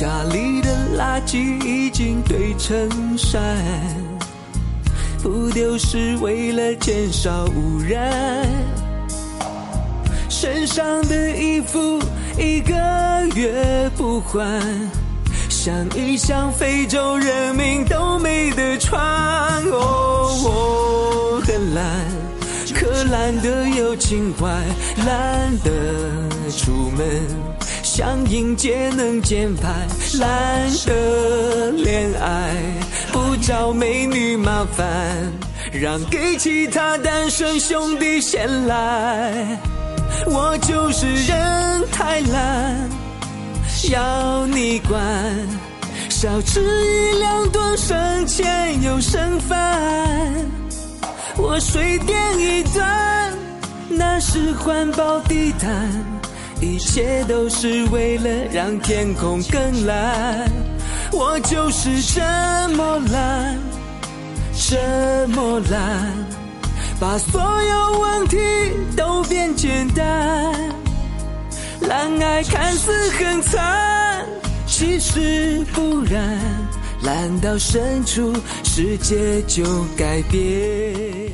家里的垃圾已经堆成山，不丢是为了减少污染。身上的衣服一个月不换，想一想非洲人民都没得穿。我很懒，可懒得有情怀，懒得出门。想迎接能减排，懒得恋爱，不找美女麻烦，让给其他单身兄弟先来。我就是人太懒，要你管，少吃一两顿省钱又省饭。我水电一断，那是环保地毯。一切都是为了让天空更蓝，我就是这么懒，这么懒，把所有问题都变简单。懒爱看似很惨，其实不然，懒到深处，世界就改变。